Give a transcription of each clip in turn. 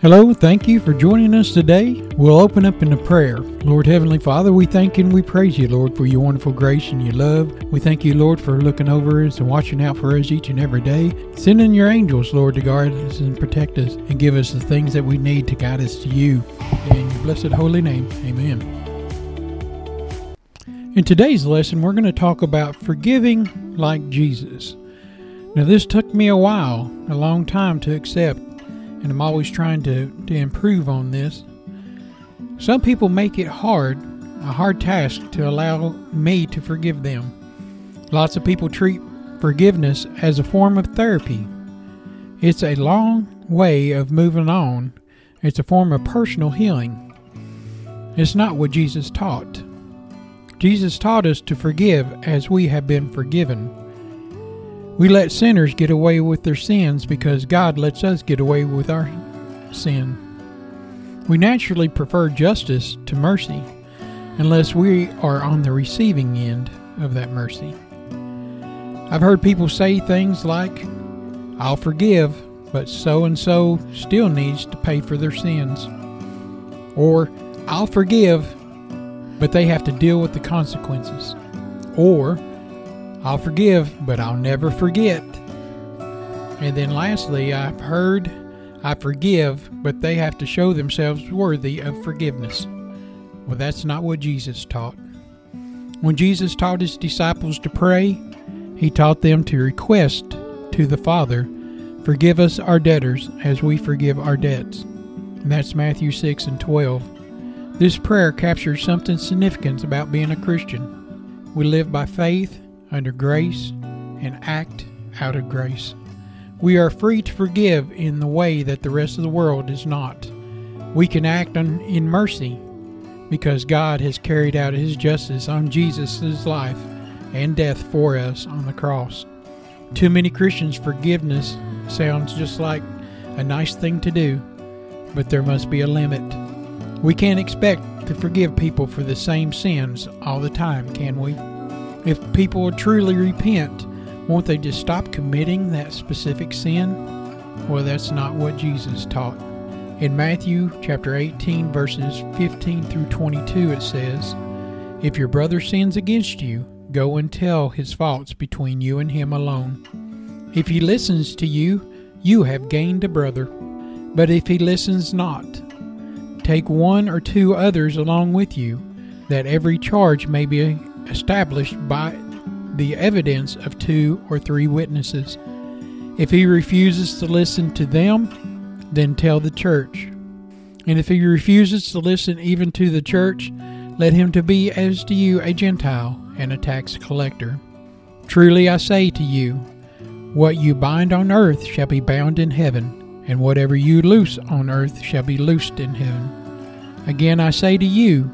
Hello, thank you for joining us today. We'll open up in a prayer. Lord Heavenly Father, we thank and we praise you, Lord, for your wonderful grace and your love. We thank you, Lord, for looking over us and watching out for us each and every day. Sending your angels, Lord, to guard us and protect us and give us the things that we need to guide us to you. In your blessed holy name, amen. In today's lesson, we're going to talk about forgiving like Jesus. Now, this took me a while, a long time to accept and I'm always trying to, to improve on this. Some people make it hard, a hard task, to allow me to forgive them. Lots of people treat forgiveness as a form of therapy. It's a long way of moving on, it's a form of personal healing. It's not what Jesus taught. Jesus taught us to forgive as we have been forgiven. We let sinners get away with their sins because God lets us get away with our sin. We naturally prefer justice to mercy unless we are on the receiving end of that mercy. I've heard people say things like, I'll forgive, but so and so still needs to pay for their sins. Or, I'll forgive, but they have to deal with the consequences. Or, I'll forgive, but I'll never forget. And then lastly, I've heard I forgive, but they have to show themselves worthy of forgiveness. Well, that's not what Jesus taught. When Jesus taught his disciples to pray, he taught them to request to the Father, Forgive us our debtors as we forgive our debts. And that's Matthew 6 and 12. This prayer captures something significant about being a Christian. We live by faith under grace and act out of grace. We are free to forgive in the way that the rest of the world is not. We can act on, in mercy because God has carried out his justice on Jesus' life and death for us on the cross. Too many Christians' forgiveness sounds just like a nice thing to do, but there must be a limit. We can't expect to forgive people for the same sins all the time, can we? If people would truly repent, won't they just stop committing that specific sin? Well, that's not what Jesus taught. In Matthew chapter 18, verses 15 through 22, it says, If your brother sins against you, go and tell his faults between you and him alone. If he listens to you, you have gained a brother. But if he listens not, take one or two others along with you, that every charge may be established by the evidence of two or three witnesses. If he refuses to listen to them, then tell the church. And if he refuses to listen even to the church, let him to be as to you a Gentile and a tax collector. Truly I say to you, what you bind on earth shall be bound in heaven, and whatever you loose on earth shall be loosed in heaven. Again I say to you,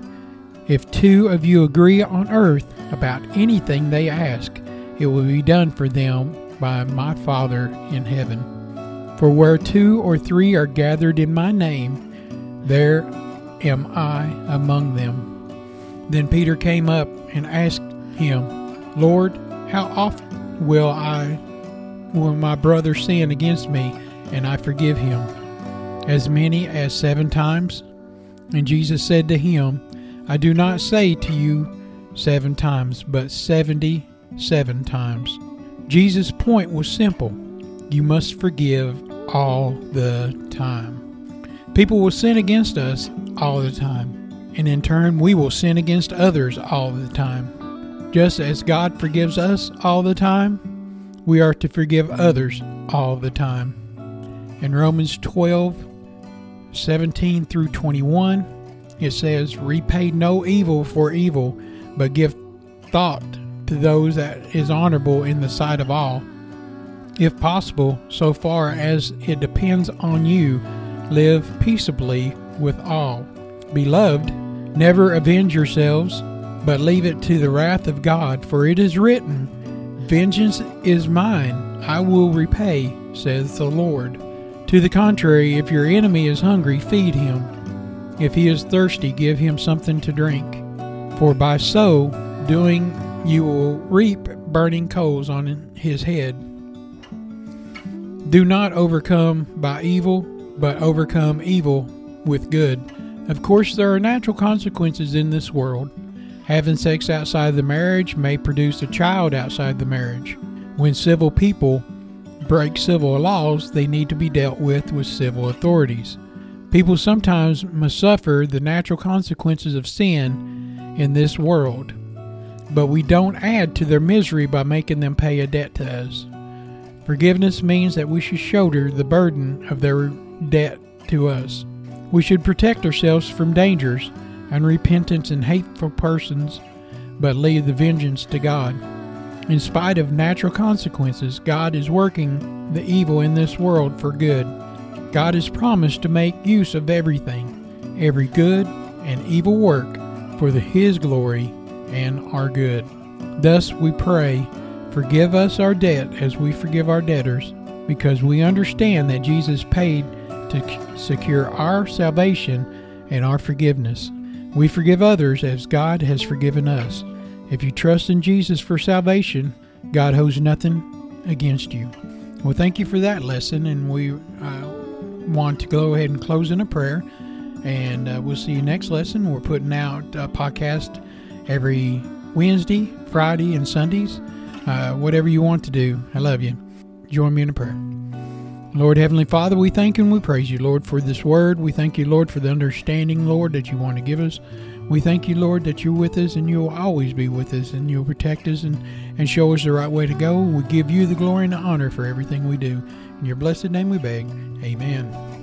if two of you agree on earth about anything they ask, it will be done for them by my Father in heaven. For where two or three are gathered in my name, there am I among them. Then Peter came up and asked him, Lord, how often will I, will my brother sin against me, and I forgive him? As many as seven times? And Jesus said to him, I do not say to you seven times, but seventy seven times. Jesus' point was simple you must forgive all the time. People will sin against us all the time, and in turn, we will sin against others all the time. Just as God forgives us all the time, we are to forgive others all the time. In Romans 12 17 through 21, it says, Repay no evil for evil, but give thought to those that is honorable in the sight of all. If possible, so far as it depends on you, live peaceably with all. Beloved, never avenge yourselves, but leave it to the wrath of God, for it is written, Vengeance is mine, I will repay, says the Lord. To the contrary, if your enemy is hungry, feed him. If he is thirsty, give him something to drink. For by so doing, you will reap burning coals on his head. Do not overcome by evil, but overcome evil with good. Of course, there are natural consequences in this world. Having sex outside the marriage may produce a child outside the marriage. When civil people break civil laws, they need to be dealt with with civil authorities. People sometimes must suffer the natural consequences of sin in this world, but we don't add to their misery by making them pay a debt to us. Forgiveness means that we should shoulder the burden of their debt to us. We should protect ourselves from dangers, unrepentant and hateful persons, but leave the vengeance to God. In spite of natural consequences, God is working the evil in this world for good. God has promised to make use of everything, every good and evil work, for the, His glory and our good. Thus we pray, forgive us our debt as we forgive our debtors, because we understand that Jesus paid to secure our salvation and our forgiveness. We forgive others as God has forgiven us. If you trust in Jesus for salvation, God holds nothing against you. Well, thank you for that lesson, and we uh, want to go ahead and close in a prayer. And uh, we'll see you next lesson. We're putting out a podcast every Wednesday, Friday, and Sundays. Uh, whatever you want to do. I love you. Join me in a prayer. Lord Heavenly Father, we thank and we praise you, Lord, for this word. We thank you, Lord, for the understanding, Lord, that you want to give us. We thank you, Lord, that you're with us and you'll always be with us and you'll protect us and, and show us the right way to go. We give you the glory and the honor for everything we do. In your blessed name we beg. Amen.